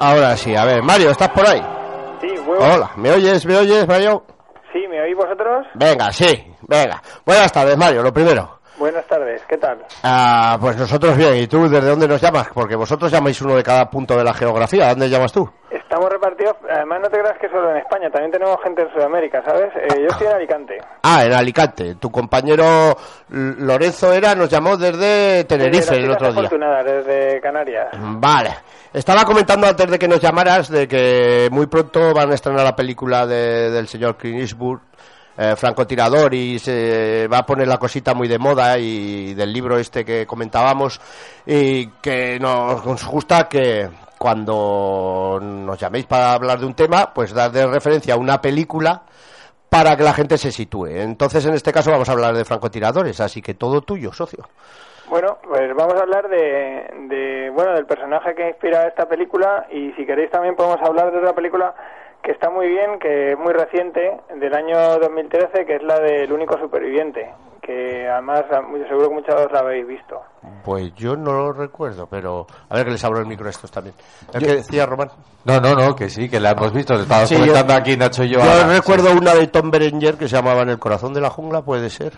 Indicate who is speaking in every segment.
Speaker 1: Ahora sí, a ver, Mario, ¿estás por ahí?
Speaker 2: Sí,
Speaker 1: Hola, ¿me oyes, me oyes, Mario?
Speaker 2: Sí, ¿me oís vosotros?
Speaker 1: Venga, sí, venga. Buenas tardes, Mario, lo primero.
Speaker 2: Buenas tardes, ¿qué tal?
Speaker 1: Ah, pues nosotros bien, ¿y tú desde dónde nos llamas? Porque vosotros llamáis uno de cada punto de la geografía, ¿dónde llamas tú?
Speaker 2: Estamos repartidos, además no te creas que solo en España, también tenemos gente en Sudamérica, ¿sabes? Eh, yo estoy en Alicante.
Speaker 1: Ah, en Alicante. Tu compañero Lorenzo Era nos llamó desde Tenerife
Speaker 2: Desde
Speaker 1: el otro día.
Speaker 2: Desde Canarias.
Speaker 1: Vale. Estaba comentando antes de que nos llamaras de que muy pronto van a estrenar la película de- del señor Clint Eastwood, eh, francotirador, y se va a poner la cosita muy de moda y del libro este que comentábamos y que nos, gusta que cuando nos llaméis para hablar de un tema, pues dar de referencia a una película para que la gente se sitúe. Entonces, en este caso vamos a hablar de francotiradores, así que todo tuyo, socio.
Speaker 2: Bueno, pues vamos a hablar de, de, bueno, del personaje que inspira esta película y si queréis también podemos hablar de otra película que está muy bien, que es muy reciente, del año 2013, que es la del único superviviente, que además a- muy- seguro que muchos la habéis visto.
Speaker 1: Pues yo no lo recuerdo, pero a ver que les abro el micro a estos también. ¿El que decía Román?
Speaker 3: No, no, no, que sí, que la hemos visto. Estaba
Speaker 1: Sí,
Speaker 3: comentando
Speaker 1: yo-
Speaker 3: aquí Nacho y yo.
Speaker 1: Yo
Speaker 3: ahora.
Speaker 1: recuerdo una de Tom Berenger que se llamaba En el corazón de la jungla, puede ser.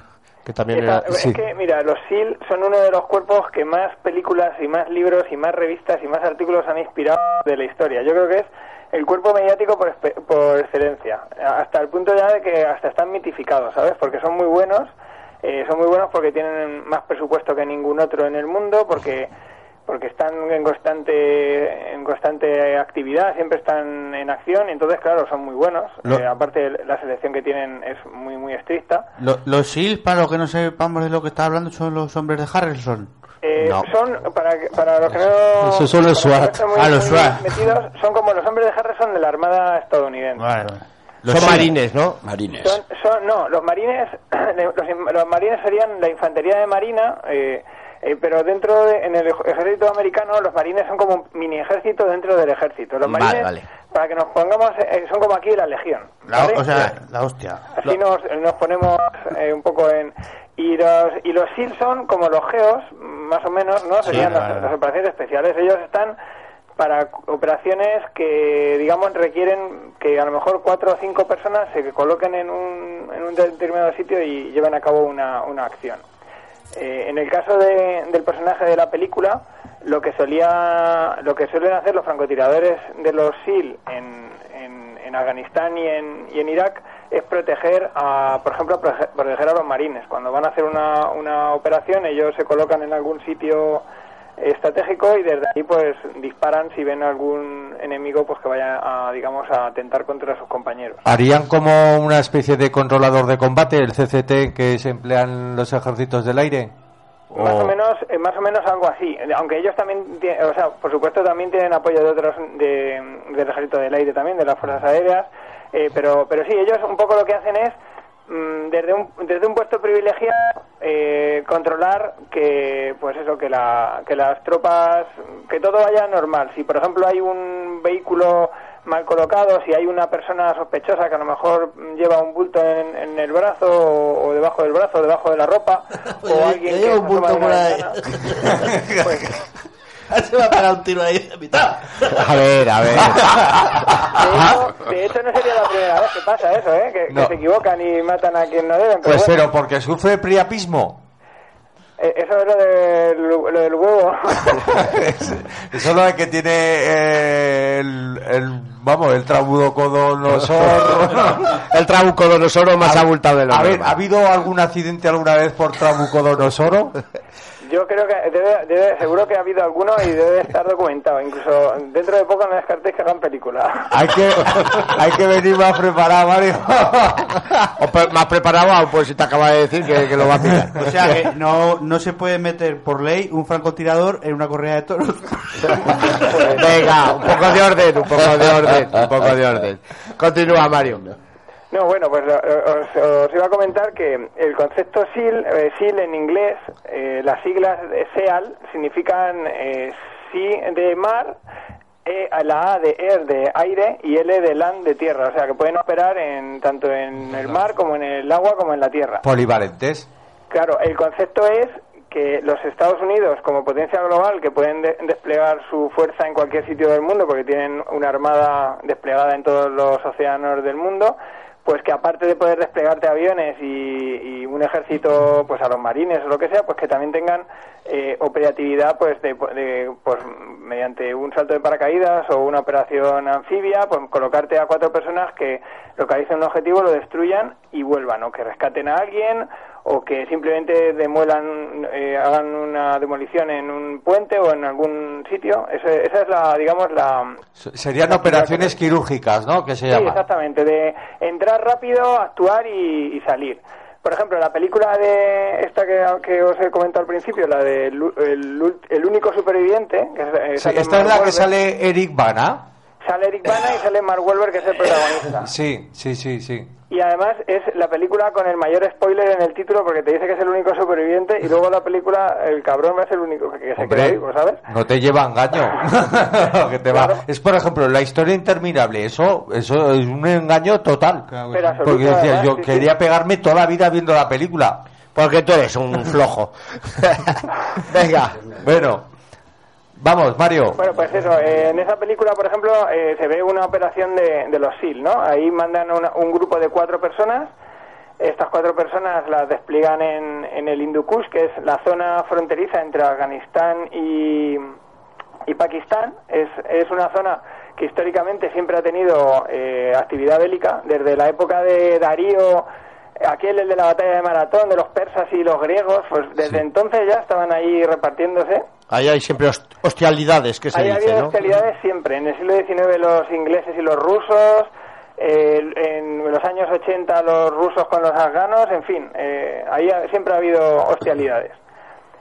Speaker 1: Que también
Speaker 2: Esa-
Speaker 1: era.
Speaker 2: es
Speaker 1: sí.
Speaker 2: que, mira, los SEAL son uno de los cuerpos que más películas y más libros y más revistas y más artículos han inspirado de la historia. Yo creo que es el cuerpo mediático por, por excelencia, hasta el punto ya de que hasta están mitificados, ¿sabes? Porque son muy buenos, eh, son muy buenos porque tienen más presupuesto que ningún otro en el mundo, porque porque están en constante en constante actividad, siempre están en acción, y entonces claro, son muy buenos.
Speaker 4: Lo-
Speaker 2: Eh, aparte la selección que tienen es muy muy estricta.
Speaker 4: Lo- los SEAL, para los que no sepamos de lo que está hablando, son los hombres de Harrelson.
Speaker 2: Eh,
Speaker 4: No.
Speaker 2: Son, para, que- para los que no...
Speaker 4: Son los SWAT. Ah, los SWAT.
Speaker 2: metidos, son como los hombres de Harrison de la Armada estadounidense.
Speaker 1: Son marines, ¿no?
Speaker 5: Marines.
Speaker 2: Son, son- no, los marines, los, los marines serían la infantería de marina, eh, eh, pero dentro de, en el ej- ejército americano los marines son como un mini ejército dentro del ejército. Los marines,
Speaker 1: vale.
Speaker 2: para que nos pongamos, eh, son como aquí la legión.
Speaker 4: La- o sea, la hostia.
Speaker 2: Así nos, nos ponemos eh, un poco en... Y los, y los SEAL son como los GEOS, más o menos, ¿no? Serían las operaciones especiales. Ellos están para operaciones que, digamos, requieren que a lo mejor cuatro o cinco personas se coloquen en un, en un determinado sitio y lleven a cabo una, una acción. Eh, en el caso de- del personaje de la película, lo que solía, lo que suelen hacer los francotiradores de los SEAL en, en, en Afganistán y en, y en Irak es proteger, a, por ejemplo, proteger a los marines. Cuando van a hacer una, una operación, ellos se colocan en algún sitio estratégico y desde ahí pues disparan si ven algún enemigo pues que vaya a digamos a atentar contra sus compañeros.
Speaker 3: ¿Harían como una especie de controlador de combate, el CCT que se emplean los ejércitos del aire?
Speaker 2: Más
Speaker 3: O-
Speaker 2: o menos, eh, más o menos algo así. Aunque ellos también, tie- o sea, por supuesto también tienen apoyo de otros de, del ejército del aire también, de las fuerzas aéreas, eh, pero, pero sí, ellos un poco lo que hacen es mm, desde un desde un puesto privilegiado eh, controlar que, pues eso, que la que las tropas, que todo vaya normal. Si por ejemplo hay un vehículo mal colocado, si hay una persona sospechosa que a lo mejor lleva un bulto en, en el brazo o, o debajo del brazo, o debajo de la ropa, o alguien que
Speaker 6: lleva un bulto por ahí.
Speaker 2: pues,
Speaker 6: Se va a pegar un tiro ahí de mitad.
Speaker 1: A ver, a ver.
Speaker 2: de, hecho, de hecho, no sería la primera vez que pasa eso, ¿eh? Que, que
Speaker 3: No.
Speaker 2: se equivocan y matan a quien no deben. Pero
Speaker 3: Pues
Speaker 2: bueno,
Speaker 3: pero porque sufre priapismo.
Speaker 2: Eh, eso es lo del, lo del huevo.
Speaker 3: Eso es que tiene eh, el, el- vamos, el trabucodonosor.
Speaker 1: El trabucodonosoro más abultado de lo
Speaker 3: A ver. ¿ha habido algún accidente alguna vez por trabucodonosoro?
Speaker 2: Yo creo que debe, debe, seguro que ha habido alguno y debe estar documentado. Incluso dentro de poco no descartéis que hagan película.
Speaker 3: Hay que, hay que venir más preparado, Mario.
Speaker 1: O más preparado, ah, pues si te acaba de decir que, que lo va a pillar.
Speaker 4: O sea que no, no se puede meter por ley un francotirador en una correa de toros.
Speaker 1: Venga, un poco de orden, un poco de orden, un poco de orden. Continúa, Mario.
Speaker 2: No, bueno, pues os, os iba a comentar que el concepto SEAL, eh, SEAL en inglés, eh, las siglas SEAL significan eh, Sea de mar, E, la A de air de aire y L de land de tierra, o sea que pueden operar en tanto en el mar como en el agua como en la tierra.
Speaker 3: Polivalentes.
Speaker 2: Claro, el concepto es que los Estados Unidos, como potencia global, que pueden de- desplegar su fuerza en cualquier sitio del mundo, porque tienen una armada desplegada en todos los océanos del mundo, pues que aparte de poder desplegarte aviones y, un ejército, pues a los marines o lo que sea, pues que también tengan eh, operatividad, pues de, de, pues mediante un salto de paracaídas o una operación anfibia, pues colocarte a cuatro personas que localicen un objetivo, lo destruyan y vuelvan, o que rescaten a alguien, o que simplemente demuelan, eh, hagan una demolición en un puente o en algún sitio. Esa es la, digamos, la,
Speaker 3: Se- Serían operaciones quirúrgicas, ¿no? Que se
Speaker 2: Sí, exactamente, de entrar rápido, actuar y, y salir. Por ejemplo, la película de esta que, que os he comentado al principio, la de el, el- el único superviviente, que es, eh,
Speaker 3: Sí, esta es la que sale Eric Bana.
Speaker 2: Sale Eric Bana y sale Mark Wahlberg, que es el protagonista.
Speaker 3: Sí, sí, sí, sí.
Speaker 2: Y además es la película con el mayor spoiler en el título porque te dice que es el único superviviente y luego la película, el cabrón va a ser el único que, se queda vivo, ¿sabes?
Speaker 3: no te lleva a engaño. Que te va-
Speaker 2: Claro.
Speaker 3: Es, por ejemplo, la historia interminable. Eso, eso es un engaño total.
Speaker 2: Pero
Speaker 3: Porque decía, yo
Speaker 2: sí, sí.
Speaker 3: quería pegarme toda la vida viendo la película.
Speaker 1: Porque tú eres un flojo. Venga.
Speaker 3: Bueno, vamos, Mario.
Speaker 2: Bueno, pues eso, eh, en esa película, por ejemplo, eh, se ve una operación de, de los SEAL, ¿no? Ahí mandan una- un grupo de cuatro personas, estas cuatro personas las despliegan en, en el Hindu Kush, que es la zona fronteriza entre Afganistán y, y Pakistán. Es, es una zona que históricamente siempre ha tenido eh, actividad bélica, desde la época de Darío, aquel el de la batalla de Maratón, de los persas y los griegos, pues desde
Speaker 3: Sí.
Speaker 2: entonces ya estaban ahí repartiéndose.
Speaker 1: Ahí hay siempre host- hostialidades, que se
Speaker 2: Ahí
Speaker 1: dice,
Speaker 2: hostilidades siempre. En el siglo XIX los ingleses y los rusos, eh, en los años 80 los rusos con los afganos, en fin, eh, ahí siempre ha habido hostilidades.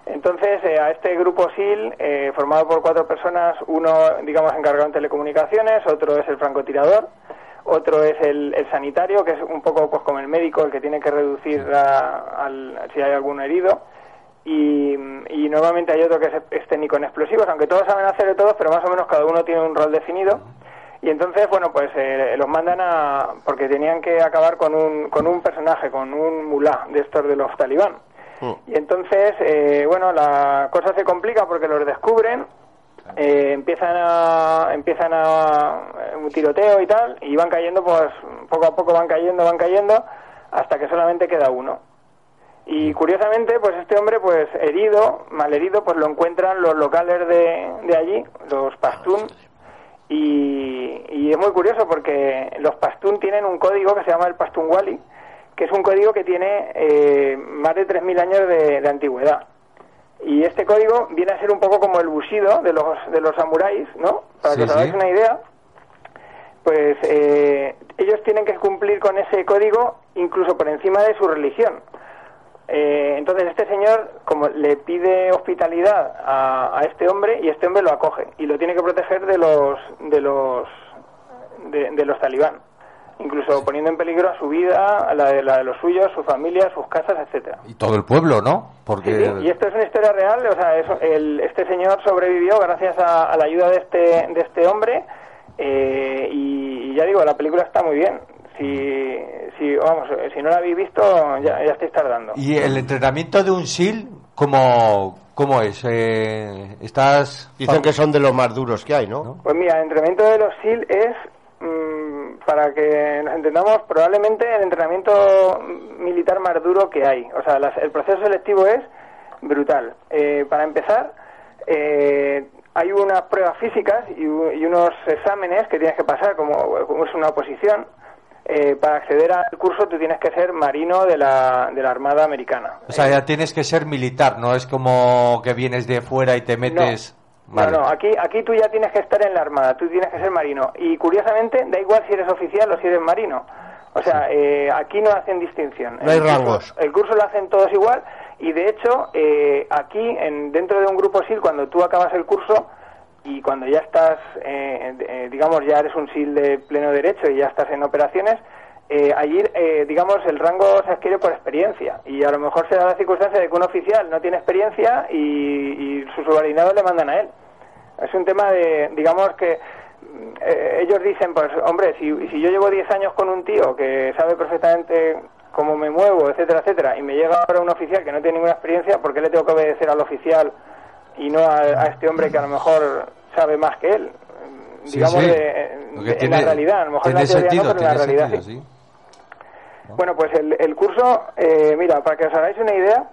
Speaker 2: Entonces, eh, a este grupo SIL, eh, formado por cuatro personas, uno, digamos, encargado en telecomunicaciones, otro es el francotirador, otro es el, el sanitario, que es un poco pues como el médico, el que tiene que reducir a- al- si hay algún herido, y, y normalmente hay otro que es, es técnico en explosivos, aunque todos saben hacer de todos, pero más o menos cada uno tiene un rol definido. Y entonces, bueno, pues eh, los mandan a... porque tenían que acabar con un, con un personaje, con un mulá de estos de los talibán. Y entonces, eh, bueno, la cosa se complica porque los descubren, eh, empiezan a empiezan a eh, un tiroteo y tal, y van cayendo, pues poco a poco van cayendo, van cayendo, hasta que solamente queda uno. Y curiosamente, pues este hombre, pues herido, malherido, pues lo encuentran los locales de, de allí, los Pastún, y, y es muy curioso porque los Pastún tienen un código que se llama el Pastunwali, que es un código que tiene eh, más de 3.000 años de, de antigüedad. Y este código viene a ser un poco como el bushido de los, de los samuráis, ¿no? Para
Speaker 3: Sí,
Speaker 2: que os hagáis
Speaker 3: sí.
Speaker 2: una idea, pues eh, ellos tienen que cumplir con ese código incluso por encima de su religión. Eh, entonces este señor, como le pide hospitalidad a, a este hombre y este hombre lo acoge y lo tiene que proteger de los de los de, de los talibán, incluso poniendo en peligro a su vida, a la de, la de los suyos, su familia, sus casas, etcétera.
Speaker 3: Y todo el pueblo, ¿no? Porque
Speaker 2: Sí, sí, y esto es una historia real, o sea, eso- el- este señor sobrevivió gracias a, a la ayuda de este, de este hombre eh, y, y ya digo, la película está muy bien. Si, si, vamos, si no la habéis visto, ya, ya estáis tardando.
Speaker 3: ¿Y el entrenamiento de un SEAL, cómo, cómo es? Eh, ¿Estás...?
Speaker 1: Dicen que son de los más duros que hay, ¿no?
Speaker 2: Pues mira, el entrenamiento de los SEAL es, mm, para que nos entendamos, probablemente el entrenamiento militar más duro que hay. O sea, las- el proceso selectivo es brutal. Eh, para empezar, eh, hay unas pruebas físicas y, unos exámenes que tienes que pasar, como, como es una oposición. Eh, para acceder al curso tú tienes que ser marino de la, de la Armada Americana.
Speaker 3: O sea, ya tienes que ser militar, no es como que vienes de fuera y te metes... Vale.
Speaker 2: No, no, aquí, aquí tú ya tienes que estar en la Armada, tú tienes que ser marino. Y curiosamente, da igual si eres oficial o si eres marino. O sea, eh, aquí no hacen distinción.
Speaker 1: No hay rangos.
Speaker 2: El curso lo hacen todos igual y de hecho, eh, aquí, en, dentro de un grupo SIL, cuando tú acabas el curso y cuando ya estás, eh, eh, digamos, ya eres un SIL de pleno derecho y ya estás en operaciones, eh, allí, eh, digamos, el rango se adquiere por experiencia. Y a lo mejor se da la circunstancia de que un oficial no tiene experiencia y, sus subordinados le mandan a él. Es un tema de, digamos que mm, eh, ellos dicen, pues hombre, si, si yo llevo 10 años con un tío que sabe perfectamente cómo me muevo, etcétera, etcétera, y me llega ahora un oficial que no tiene ninguna experiencia, ¿por qué le tengo que obedecer al oficial y no a, a este hombre que a lo mejor sabe más que él?
Speaker 3: Sí,
Speaker 2: Digamos,
Speaker 3: sí.
Speaker 2: de- en la realidad, a lo mejor en
Speaker 3: tiene
Speaker 2: la teoría
Speaker 3: sentido,
Speaker 2: no, pero en la realidad
Speaker 3: sentido,
Speaker 2: sí.
Speaker 3: sí.
Speaker 2: Bueno, pues el, el curso, eh, mira, para que os hagáis una idea,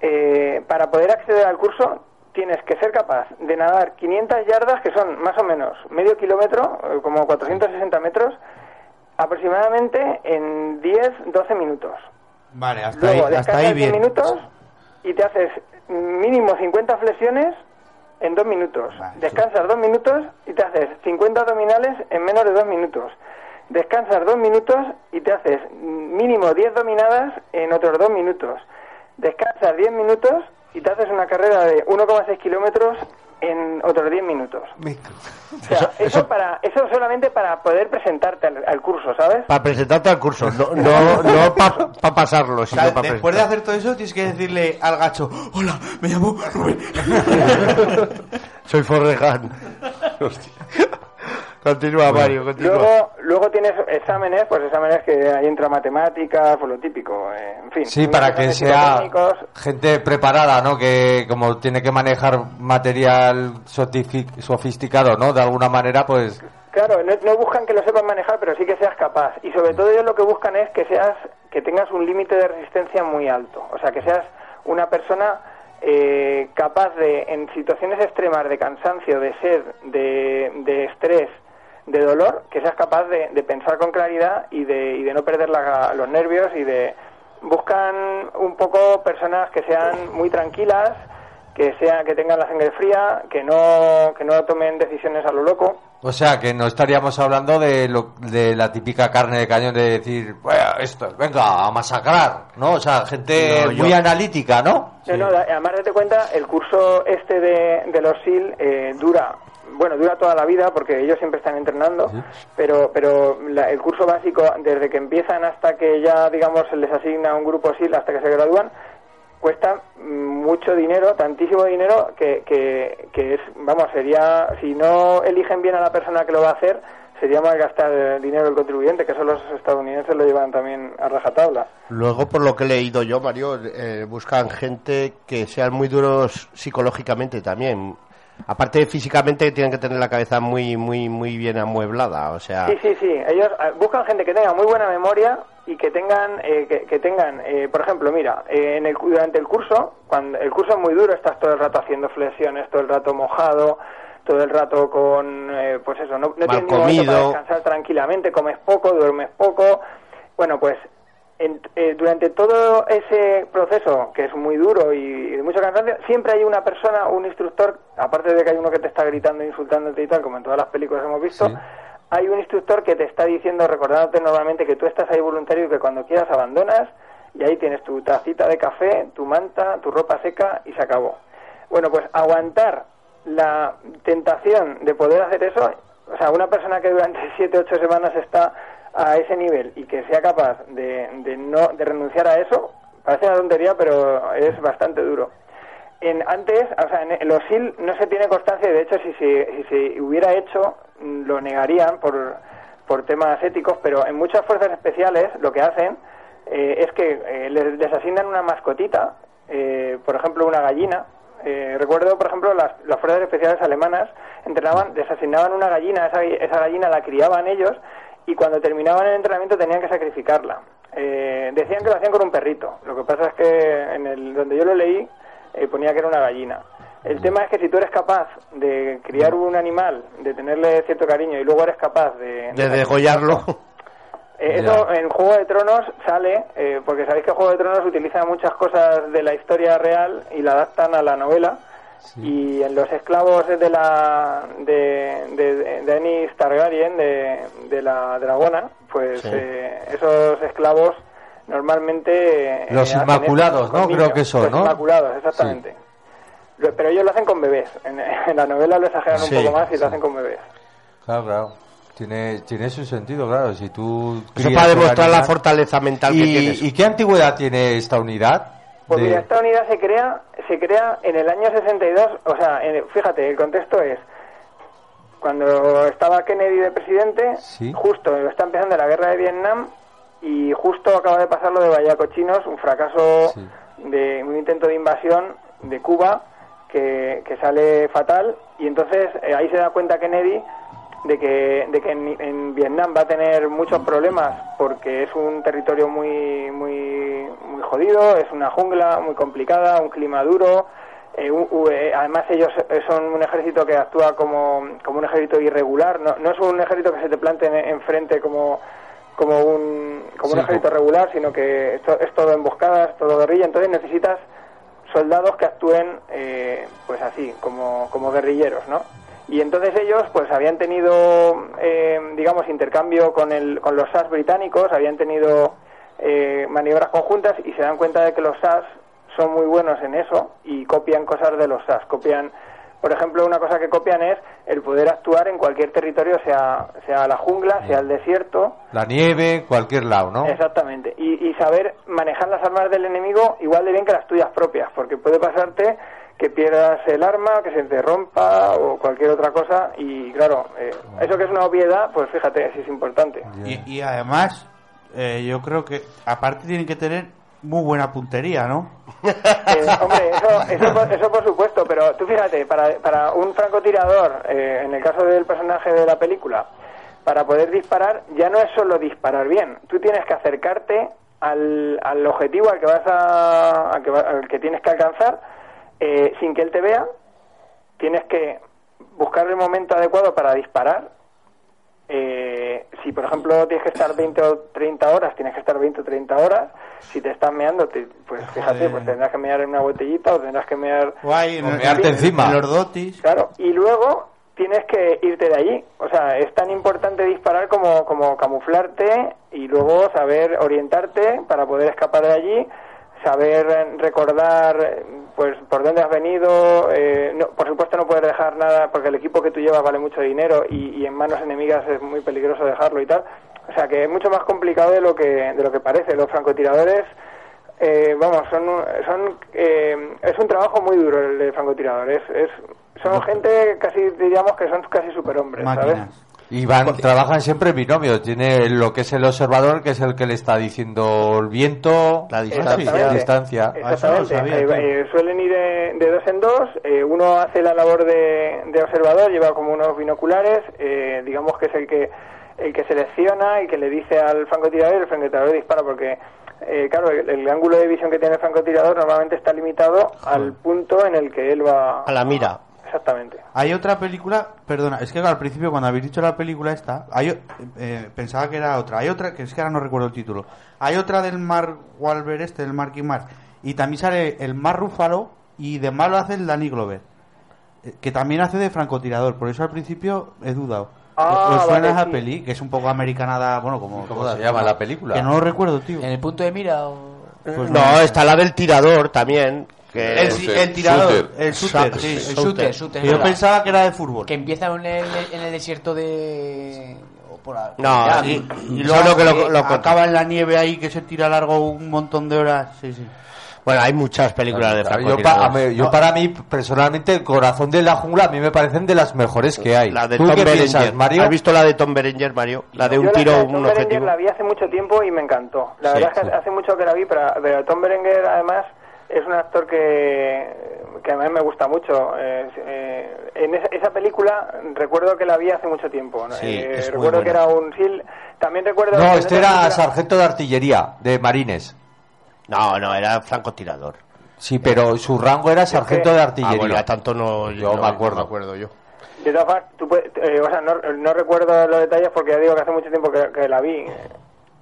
Speaker 2: eh, para poder acceder al curso tienes que ser capaz de nadar 500 yardas, que son más o menos medio kilómetro, eh, como 460 metros, aproximadamente en 10-12 minutos.
Speaker 4: Vale, hasta ahí,
Speaker 2: Luego
Speaker 4: hasta ahí
Speaker 2: 10
Speaker 4: bien.
Speaker 2: minutos y te haces mínimo 50 flexiones en 2 minutos.
Speaker 4: Vale.
Speaker 2: Descansas 2 minutos y te haces 50 abdominales en menos de 2 minutos. Descansas 2 minutos y te haces mínimo 10 dominadas en otros 2 minutos. Descansas 10 minutos y te haces una carrera de 1,6 kilómetros en otros 10 minutos. O sea, eso, para, eso solamente para poder presentarte al, al curso, ¿sabes?
Speaker 1: Para presentarte al curso, no, no, no para pasarlo,
Speaker 4: O
Speaker 1: sino
Speaker 4: sea,
Speaker 1: para
Speaker 4: después de hacer todo eso, tienes que decirle al gacho, hola, me llamo Rubén.
Speaker 1: Soy Forregan. Continúa, Mario, continúa.
Speaker 2: Luego, luego tienes exámenes, pues exámenes que ahí entra matemáticas, pues lo típico, eh, en fin.
Speaker 3: Sí, para que sea gente preparada, ¿no? Que como tiene que manejar material sofisti- sofisticado, ¿no? De alguna manera, pues...
Speaker 2: Claro, no, no buscan que lo sepas manejar, pero sí que seas capaz. Y sobre todo ellos lo que buscan es que seas, que tengas un límite de resistencia muy alto. O sea, que seas una persona eh, capaz de, en situaciones extremas de cansancio, de sed, de, de estrés, de dolor, que seas capaz de, de pensar con claridad y de, y de no perder la- los nervios y de... Buscan un poco personas que sean muy tranquilas, que sea que tengan la sangre fría, que no que no tomen decisiones a lo loco.
Speaker 3: O sea, que no estaríamos hablando de, lo, de la típica carne de cañón de decir, bueno, esto, venga, a masacrar, ¿no? O sea, gente
Speaker 1: No, yo-
Speaker 3: muy analítica, ¿no?
Speaker 2: No, no, da- además date cuenta, el curso este de, de los SIL eh, dura, bueno, dura toda la vida porque ellos siempre están entrenando, pero pero la- el curso básico, desde que empiezan hasta que ya, digamos, se les asigna un grupo SIL hasta que se gradúan, cuesta mucho dinero, tantísimo dinero, que, que, que es, vamos, sería, si no eligen bien a la persona que lo va a hacer, sería más gastar dinero del contribuyente, que eso los estadounidenses lo llevan también a rajatabla.
Speaker 1: Luego, por lo que he leído yo, Mario, eh, buscan gente que sean muy duros psicológicamente también. Aparte físicamente, tienen que tener la cabeza muy, muy, muy bien amueblada. O sea,
Speaker 2: Sí, sí, sí. Ellos eh, buscan gente que tenga muy buena memoria y que tengan, eh, que, que tengan, eh, por ejemplo, mira, eh, en el, durante el curso, cuando el curso es muy duro, estás todo el rato haciendo flexiones, todo el rato mojado, todo el rato con, eh, pues eso, no, no tienes para descansar tranquilamente, comes poco, duermes poco. Bueno, pues en- eh, durante todo ese proceso, que es muy duro y, y de mucho cansancio, siempre hay una persona, un instructor, aparte de que hay uno que te está gritando, insultándote y tal, como en todas las películas hemos visto,
Speaker 3: Sí.
Speaker 2: hay un instructor que te está diciendo, recordándote normalmente que tú estás ahí voluntario y que cuando quieras abandonas y ahí tienes tu tacita de café, tu manta, tu ropa seca y se acabó. Bueno, pues aguantar la tentación de poder hacer eso, o sea, una persona que durante siete, ocho semanas está a ese nivel y que sea capaz de, de no de renunciar a eso, parece una tontería, pero es bastante duro. En, antes, o sea, en, los SIL no se tiene constancia, y de hecho, si se, si se hubiera hecho, mm, lo negarían por, por temas éticos, pero en muchas fuerzas especiales lo que hacen eh, es que eh, les, les asignan una mascotita, eh, por ejemplo, una gallina. Eh, recuerdo, por ejemplo, las, las fuerzas especiales alemanas entrenaban, les asignaban una gallina, esa, esa gallina la criaban ellos y cuando terminaban el entrenamiento tenían que sacrificarla. Eh, decían que lo hacían con un perrito. Lo que pasa es que en el donde yo lo leí eh, ponía que era una gallina. El tema es que si tú eres capaz de criar un animal, de tenerle cierto cariño y luego eres capaz de...
Speaker 1: de degollarlo.
Speaker 2: Eh, eso en Juego de Tronos sale, eh, porque sabéis que Juego de Tronos utiliza muchas cosas de la historia real y la adaptan a la novela. Y en los esclavos de la de, de, de Daenerys Targaryen, de, de la dragona, pues
Speaker 1: Sí.
Speaker 2: eh, esos esclavos normalmente... eh,
Speaker 3: Los Inmaculados, ¿no? Creo que son,
Speaker 2: Los
Speaker 3: ¿no?
Speaker 2: Inmaculados, exactamente. Lo- Pero ellos lo hacen con bebés. En, en la novela lo exageran
Speaker 1: Sí,
Speaker 2: un poco más y lo hacen con bebés.
Speaker 3: Claro, claro. Tiene, tiene su sentido, claro. Si tú
Speaker 1: Eso para demostrar la fortaleza mental que
Speaker 3: ¿Y,
Speaker 1: tienes.
Speaker 3: ¿Y qué antigüedad tiene esta unidad?
Speaker 2: Pues
Speaker 3: De-
Speaker 2: mira, esta unidad se crea, se crea en el año 62, o sea, en- fíjate, el contexto es cuando estaba Kennedy de presidente,
Speaker 3: Sí.
Speaker 2: justo está empezando la guerra de Vietnam y justo acaba de pasar lo de Bahía Cochinos, un fracaso de un intento de invasión de Cuba que, que sale fatal y entonces eh, ahí se da cuenta Kennedy de que, de que en, en Vietnam va a tener muchos problemas porque es un territorio muy, muy, muy jodido, es una jungla muy complicada, un clima duro. eh, u- u- eh, además ellos eh, son un ejército que actúa como, como un ejército irregular, no, no es un ejército que se te plante en- enfrente como, como un, como un ejército regular, sino que esto es todo emboscadas, todo guerrilla, entonces necesitas soldados que actúen eh, pues así, como, como guerrilleros, ¿no? Y entonces ellos pues habían tenido, eh, digamos, intercambio con, el, con los SAS británicos, habían tenido eh, maniobras conjuntas y se dan cuenta de que los SAS son muy buenos en eso y copian cosas de los SAS, copian... Por ejemplo, una cosa que copian es el poder actuar en cualquier territorio, sea, sea la jungla, sea el desierto,
Speaker 3: La nieve, cualquier lado, ¿no?
Speaker 2: Exactamente. Y, y saber manejar las armas del enemigo igual de bien que las tuyas propias, porque puede pasarte que pierdas el arma, que se te rompa o cualquier otra cosa. Y claro, eh, eso que es una obviedad, pues fíjate, sí es importante.
Speaker 4: Y, y además, eh, yo creo que aparte tienen que tener muy buena puntería, ¿no?
Speaker 2: Eh, hombre, eso, eso, por- eso por supuesto, pero tú fíjate, para, para un francotirador, eh, en el caso del personaje de la película, para poder disparar ya no es solo disparar bien, tú tienes que acercarte al, al objetivo al que vas a, al que, al que tienes que alcanzar eh, sin que él te vea, tienes que buscar el momento adecuado para disparar. Eh, si por ejemplo tienes que estar 20 o 30 horas, tienes que estar 20 o 30 horas. Si te estás meando, te- pues fíjate, pues tendrás que mear en una botellita o tendrás que mear
Speaker 4: Guay,
Speaker 3: O mearte encima.
Speaker 4: en los dotis.
Speaker 2: Claro, y luego tienes que irte de allí. O sea, es tan importante disparar como, como camuflarte y luego saber orientarte para poder escapar de allí, saber eh, recordar eh, pues por dónde has venido. eh, no- por supuesto no puedes dejar nada porque el equipo que tú llevas vale mucho dinero y, y en manos enemigas es muy peligroso dejarlo y tal. O sea, que es mucho más complicado de lo que, de lo que parece. Los francotiradores eh, vamos, son, son eh, es un trabajo muy duro el de francotirador. Es, es, son gente casi, diríamos que son casi superhombres, ¿sabes?
Speaker 3: Y van, trabajan siempre en binomio. Tiene lo que es el observador, que es el que le está diciendo el viento,
Speaker 1: La distancia.
Speaker 2: Exactamente.
Speaker 3: distancia.
Speaker 4: Ah,
Speaker 2: Exactamente.
Speaker 4: sabía,
Speaker 2: Eh, eh, suelen ir de, de dos en dos. eh, uno hace la labor de, de observador, lleva como unos binoculares, eh, digamos que es el que el que selecciona y que le dice al francotirador y el francotirador dispara porque eh, claro el, el ángulo de visión que tiene el francotirador normalmente está limitado al punto en el que él va
Speaker 1: A la mira.
Speaker 2: Exactamente
Speaker 4: Hay otra película, perdona, es que al principio cuando habéis dicho la película esta, hay, eh, pensaba que era otra. Hay otra, que es que ahora no recuerdo el título. Hay otra del Mark Wahlberg este, el Marky Mark. Y también sale el Mar Rúfalo y de malo hace el Danny Glover. eh, Que también hace de francotirador. Por eso al principio he dudado.
Speaker 2: Ah,
Speaker 4: ¿Os suena
Speaker 2: vale,
Speaker 4: esa
Speaker 2: sí.
Speaker 4: peli? Que es un poco americanada, bueno, como
Speaker 3: ¿Cómo
Speaker 4: todas,
Speaker 3: se llama
Speaker 4: ¿no?
Speaker 3: la película?
Speaker 4: Que no lo recuerdo, tío.
Speaker 5: En el punto de mira o...
Speaker 4: Pues
Speaker 1: no, está la del tirador también. Que
Speaker 4: El, el tirador,
Speaker 7: Shooter.
Speaker 4: el shooter, sí,
Speaker 1: el
Speaker 5: shooter,
Speaker 4: shooter. yo pensaba que era de fútbol.
Speaker 5: Que empieza en el, en el desierto de... por.
Speaker 1: No,
Speaker 5: Ya,
Speaker 1: y,
Speaker 4: Y
Speaker 1: y
Speaker 4: luego
Speaker 1: solo que lo,
Speaker 4: que
Speaker 1: lo
Speaker 4: acaba en la nieve ahí que se tira largo un montón de horas. Sí, sí.
Speaker 1: Bueno, hay muchas películas de
Speaker 3: Claro, yo, pa- a mí- yo para mí, personalmente, el corazón de la jungla a mí me parecen de las mejores que hay.
Speaker 1: La de
Speaker 3: ¿Tú
Speaker 1: Tom
Speaker 3: qué
Speaker 1: Berenger.
Speaker 3: piensas, Mario?
Speaker 1: ¿Has visto la de Tom Berenger, Mario? La de
Speaker 2: Yo
Speaker 1: un tiro,
Speaker 2: la de
Speaker 1: un
Speaker 2: Tom Berenger
Speaker 1: objetivo.
Speaker 2: la vi hace mucho tiempo y me encantó. La
Speaker 1: Sí,
Speaker 2: verdad es que
Speaker 1: sí.
Speaker 2: hace mucho que la vi, pero, pero Tom Berenger además es un actor que, que a mí me gusta mucho. Eh, eh, en esa, esa película recuerdo que la vi hace mucho tiempo. ¿no?
Speaker 1: Sí,
Speaker 2: Eh,
Speaker 1: es muy
Speaker 2: recuerdo que era un SIL. También recuerdo...
Speaker 3: No, este era
Speaker 2: película-
Speaker 3: sargento de artillería, de marines.
Speaker 1: No, no, era francotirador.
Speaker 3: Sí, pero su rango era sargento de
Speaker 1: Ah,
Speaker 3: artillería.
Speaker 1: bueno, ya tanto no,
Speaker 3: Yo
Speaker 1: no-
Speaker 3: me acuerdo.
Speaker 1: no me acuerdo yo.
Speaker 2: De todas formas, tú puedes- eh, o sea, no, no recuerdo los detalles porque ya digo que hace mucho tiempo que, que la vi.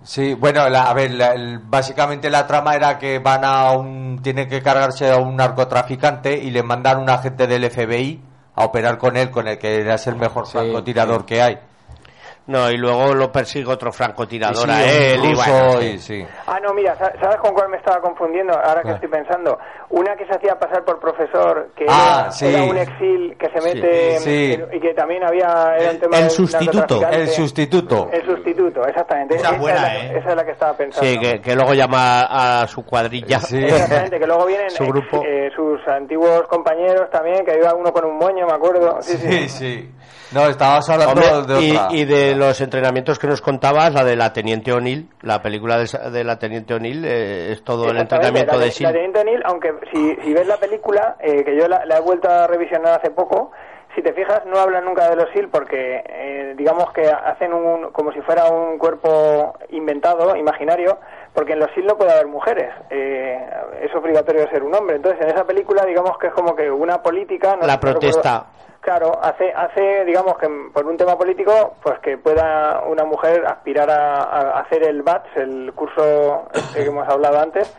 Speaker 3: Sí, bueno, la- a ver, la- el- básicamente la trama era que van a un, tienen que cargarse a un narcotraficante y le mandan un agente del FBI a operar con él, con el que es el mejor francotirador que hay.
Speaker 1: No, y luego lo persigue otro francotirador
Speaker 3: Sí,
Speaker 1: a él. y bueno,
Speaker 3: y-
Speaker 1: sí.
Speaker 2: Ah, no, mira, sa- ¿sabes con cuál me estaba confundiendo? Ahora que
Speaker 3: ¿Cuál?
Speaker 2: estoy pensando. Una que se hacía pasar por profesor, que
Speaker 3: Ah,
Speaker 2: era,
Speaker 3: sí.
Speaker 2: era un exil que se mete y que también había era un tema
Speaker 4: el sustituto.
Speaker 3: El sustituto.
Speaker 2: El sustituto, exactamente.
Speaker 4: Esa es buena,
Speaker 2: es la,
Speaker 4: ¿eh?
Speaker 2: esa es la que estaba pensando.
Speaker 1: Sí, que, que luego llama a su cuadrilla.
Speaker 3: Sí.
Speaker 2: Exactamente, que luego vienen
Speaker 1: Su grupo.
Speaker 2: eh, sus antiguos compañeros también, que iba uno con un moño, me acuerdo. Sí, sí.
Speaker 3: Sí, sí. No, estabas hablando
Speaker 1: Hombre,
Speaker 3: de
Speaker 1: y,
Speaker 3: otra.
Speaker 1: y de de los entrenamientos que nos contabas, la de la Teniente O'Neill, la película de, de la Teniente O'Neill, eh, es todo el entrenamiento
Speaker 2: la,
Speaker 1: de
Speaker 2: La
Speaker 1: SEAL.
Speaker 2: Teniente O'Neill, aunque si, si ves la película, eh, que yo la, la he vuelto a revisionar hace poco, si te fijas no hablan nunca de los SEAL porque eh, digamos que hacen un como si fuera un cuerpo inventado, imaginario, porque en los SEAL no puede haber mujeres, eh, es obligatorio ser un hombre. Entonces en esa película digamos que es como que una política... no-
Speaker 1: La
Speaker 2: recuerdo-
Speaker 1: protesta.
Speaker 2: Claro, hace, hace, digamos que por un tema político, pues que pueda una mujer aspirar a, a hacer el BATS, el curso este que hemos hablado antes,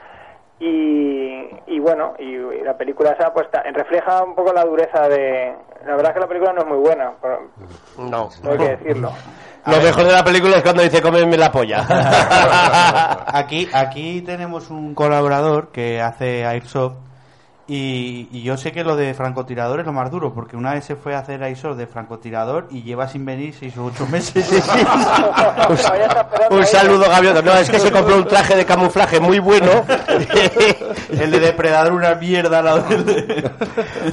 Speaker 2: y, y bueno, y, y la película esa pues refleja un poco la dureza de... La verdad es que la película no es muy buena,
Speaker 1: No.
Speaker 2: no hay que decirlo.
Speaker 1: Lo mejor de la película es cuando dice cómeme la polla.
Speaker 4: Aquí, aquí tenemos un colaborador que hace Airsoft y, y yo sé que lo de francotirador es lo más duro, porque una vez se fue a hacer Airsoft de francotirador y lleva sin venir seis o ocho meses.
Speaker 2: Todavía está esperando
Speaker 1: Un saludo, Gaviota. No, es que se compró un traje de camuflaje muy bueno.
Speaker 4: El de depredador una mierda del de-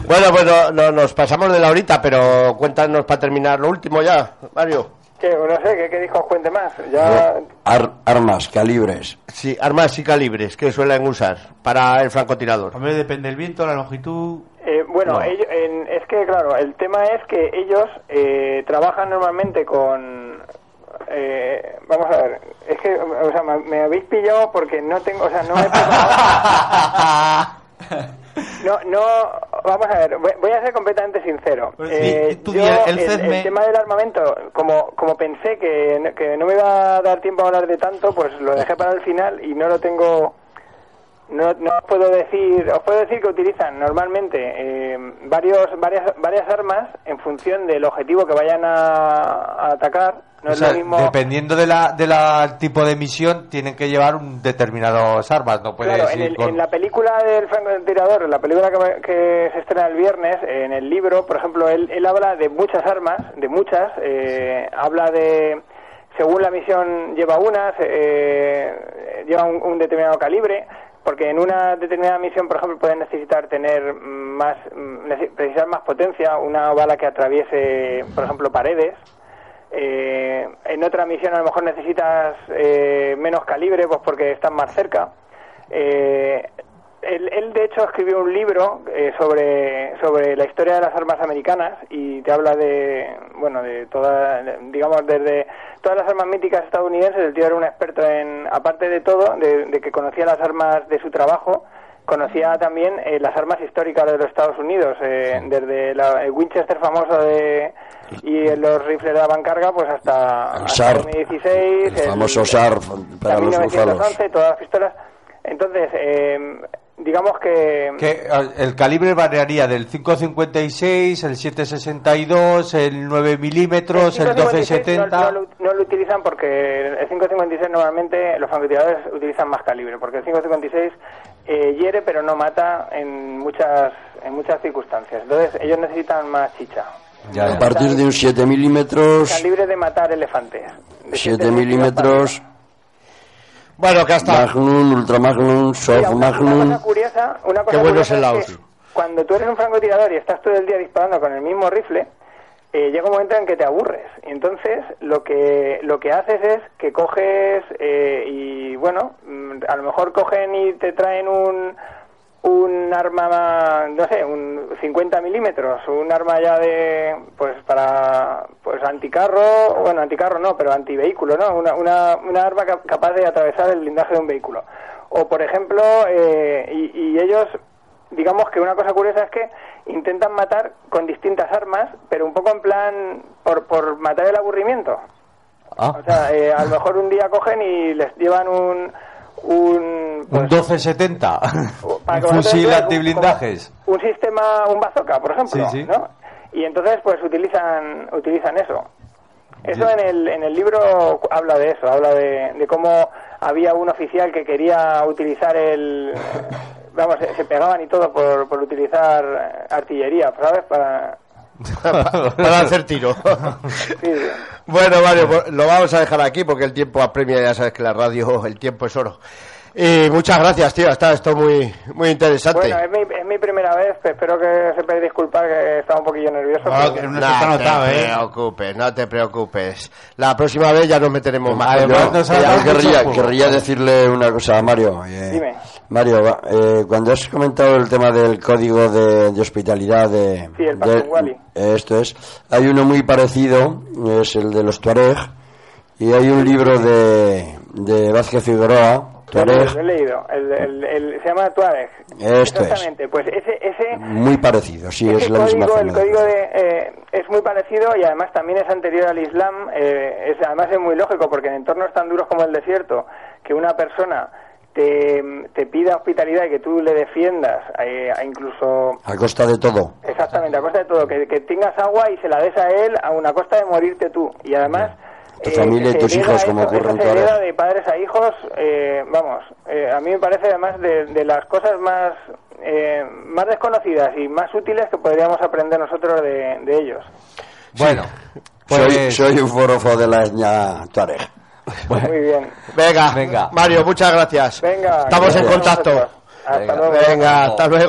Speaker 1: bueno, pues no, no, nos pasamos de la horita, pero cuéntanos para terminar lo último ya, Mario.
Speaker 2: Que no sé, ¿qué, qué dijo Cuente más? Ya...
Speaker 7: Ar- armas, calibres.
Speaker 1: Sí, armas y calibres que suelen usar para el francotirador.
Speaker 4: Hombre, depende del viento, la longitud.
Speaker 2: Eh, bueno,
Speaker 7: No.
Speaker 2: ello- en- es que claro, el tema es que ellos eh, trabajan normalmente con... eh, vamos a ver, es que, o sea, me, me habéis pillado porque no tengo, o sea, no me he. No, no, vamos a ver, voy, a ser completamente sincero.
Speaker 4: Pues
Speaker 2: Eh, yo,
Speaker 4: el
Speaker 2: el,
Speaker 4: CESME.
Speaker 2: el tema del armamento, como, como pensé que, no- que no me iba a dar tiempo a hablar de tanto, pues lo dejé para el final y no lo tengo... No, no os puedo decir, os puedo decir que utilizan normalmente eh, varios, varias, varias armas en función del objetivo que vayan a, a atacar. No
Speaker 3: O
Speaker 2: es
Speaker 3: sea,
Speaker 2: lo mismo.
Speaker 3: dependiendo de la, de la tipo de misión, tienen que llevar un determinadas armas. No puedes
Speaker 2: Claro, en,
Speaker 3: ir
Speaker 2: el-
Speaker 3: con-
Speaker 2: en la película del francotirador, en la película que, que se estrena el viernes, en el libro, por ejemplo, él, él habla de muchas armas, de muchas, eh, habla de, según la misión lleva unas, eh, lleva un, un determinado calibre, porque en una determinada misión, por ejemplo, pueden necesitar tener más, mm, precisar más potencia, una bala que atraviese, por ejemplo, paredes. Eh, en otra misión a lo mejor necesitas eh, menos calibre, pues porque están más cerca. Eh, él, él, de hecho escribió un libro eh, sobre, sobre la historia de las armas americanas y te habla de, bueno, de todas, digamos, desde todas las armas míticas estadounidenses. El tío era un experto en, aparte de todo, de, de que conocía las armas de su trabajo, conocía también eh, las armas históricas de los Estados Unidos, eh, desde la- el Winchester famoso de, y los rifles de avancarga, pues hasta,
Speaker 7: El
Speaker 2: hasta
Speaker 7: SAR,
Speaker 2: 2016,
Speaker 7: el famoso SAR para los
Speaker 2: 1911,
Speaker 7: búfalos.
Speaker 2: todas las pistolas. Entonces, eh, digamos que...
Speaker 3: que eh, el calibre variaría del 5.56, el 7.62, el 9 milímetros, el
Speaker 2: 5.56
Speaker 3: 12.70.
Speaker 2: No, no lo, no lo utilizan porque el 5.56 normalmente los francotiradores utilizan más calibre, porque el 5.56 eh, hiere pero no mata en muchas en muchas circunstancias. Entonces ellos necesitan más chicha.
Speaker 3: Ya.
Speaker 7: A partir de un 7 milímetros,
Speaker 2: Calibre de matar elefantes. De
Speaker 7: 7
Speaker 2: siete
Speaker 7: milímetros,
Speaker 1: Bueno, que hasta.
Speaker 7: Magnum, Ultra Magnum,
Speaker 2: Mira,
Speaker 7: Soft
Speaker 2: una, una
Speaker 7: Magnum.
Speaker 2: cosa curiosa, una cosa
Speaker 1: Qué bueno
Speaker 2: curiosa
Speaker 1: es el
Speaker 2: es que cuando tú eres un francotirador y estás todo el día disparando con el mismo rifle, eh, llega un momento en que te aburres. Y entonces lo que lo que haces es que coges eh, y bueno, mm, a lo mejor cogen y te traen un un arma, no sé, un 50 milímetros, un arma ya de, pues para, pues anticarro, bueno, anticarro no, pero antivehículo, ¿no? Una, una, una arma cap- capaz de atravesar el blindaje de un vehículo. O, por ejemplo, eh, y, y ellos, digamos que una cosa curiosa es que intentan matar con distintas armas, pero un poco en plan, por, por matar el aburrimiento.
Speaker 3: Ah,
Speaker 2: O sea, eh, a lo mejor un día cogen y les llevan un... Un, pues,
Speaker 3: un 12.70,
Speaker 2: para
Speaker 3: un fusil
Speaker 2: un-
Speaker 3: antiblindajes.
Speaker 2: como Un sistema, un bazooka, por ejemplo,
Speaker 3: Sí, sí.
Speaker 2: ¿no? Y entonces, pues utilizan, utilizan eso. Eso en el, en el libro habla de eso, habla de, de cómo había un oficial que quería utilizar el... Vamos, se, se pegaban y todo por, por utilizar eh, artillería, ¿sabes? Para...
Speaker 1: para hacer tiro.
Speaker 2: Sí, sí.
Speaker 1: bueno, vale, pues lo vamos a dejar aquí porque el tiempo apremia, ya sabes que la radio, el tiempo es oro. Y muchas gracias, tío. Está esto muy, muy interesante.
Speaker 2: Bueno, es mi, es mi primera vez, espero que se puede disculpar que estaba un poquillo nervioso.
Speaker 4: Ah,
Speaker 2: pero-
Speaker 4: no
Speaker 1: no
Speaker 4: se te notado, ¿eh?
Speaker 1: preocupes, no te preocupes. La próxima vez ya nos meteremos más.
Speaker 3: Además, mucho
Speaker 7: querría, querría decirle una cosa a Mario. eh,
Speaker 2: Dime.
Speaker 7: Mario, va, eh, cuando has comentado el tema del código de, de hospitalidad de,
Speaker 2: Sí, el
Speaker 7: de- eh, esto es, hay uno muy parecido, es el de los Tuareg, y hay un libro de, de Vázquez Figueroa, Tuareg,
Speaker 2: lo he leído, el, el- el- se llama Tuareg.
Speaker 7: Esto es.
Speaker 2: Exactamente, pues ese, ese,
Speaker 7: muy parecido, sí, es la misma
Speaker 2: código, el
Speaker 7: forma. de-
Speaker 2: código de, eh, es muy parecido y además también es anterior al Islam. eh, es, además es muy lógico porque en entornos tan duros como el desierto, que una persona te, te pida hospitalidad y que tú le defiendas, eh, a incluso
Speaker 7: A costa de todo.
Speaker 2: Exactamente, a costa de todo, que, que tengas agua y se la des a él a una costa de morirte tú. Y además...
Speaker 7: Tu familia y tus
Speaker 2: hereda
Speaker 7: hijos, como ocurre en
Speaker 2: hereda de padres a hijos, eh, vamos, eh, a mí me parece además de, de las cosas más, eh, más desconocidas y más útiles que podríamos aprender nosotros de, de ellos.
Speaker 3: Bueno,
Speaker 7: Soy,
Speaker 3: pues
Speaker 7: soy un forofo de la etnia Tuareg.
Speaker 2: Muy bien.
Speaker 1: Venga,
Speaker 3: Venga.
Speaker 1: Mario, muchas gracias.
Speaker 2: Venga.
Speaker 1: Estamos en contacto.
Speaker 2: Hasta
Speaker 3: Venga.
Speaker 2: luego.
Speaker 1: Venga, hasta luego.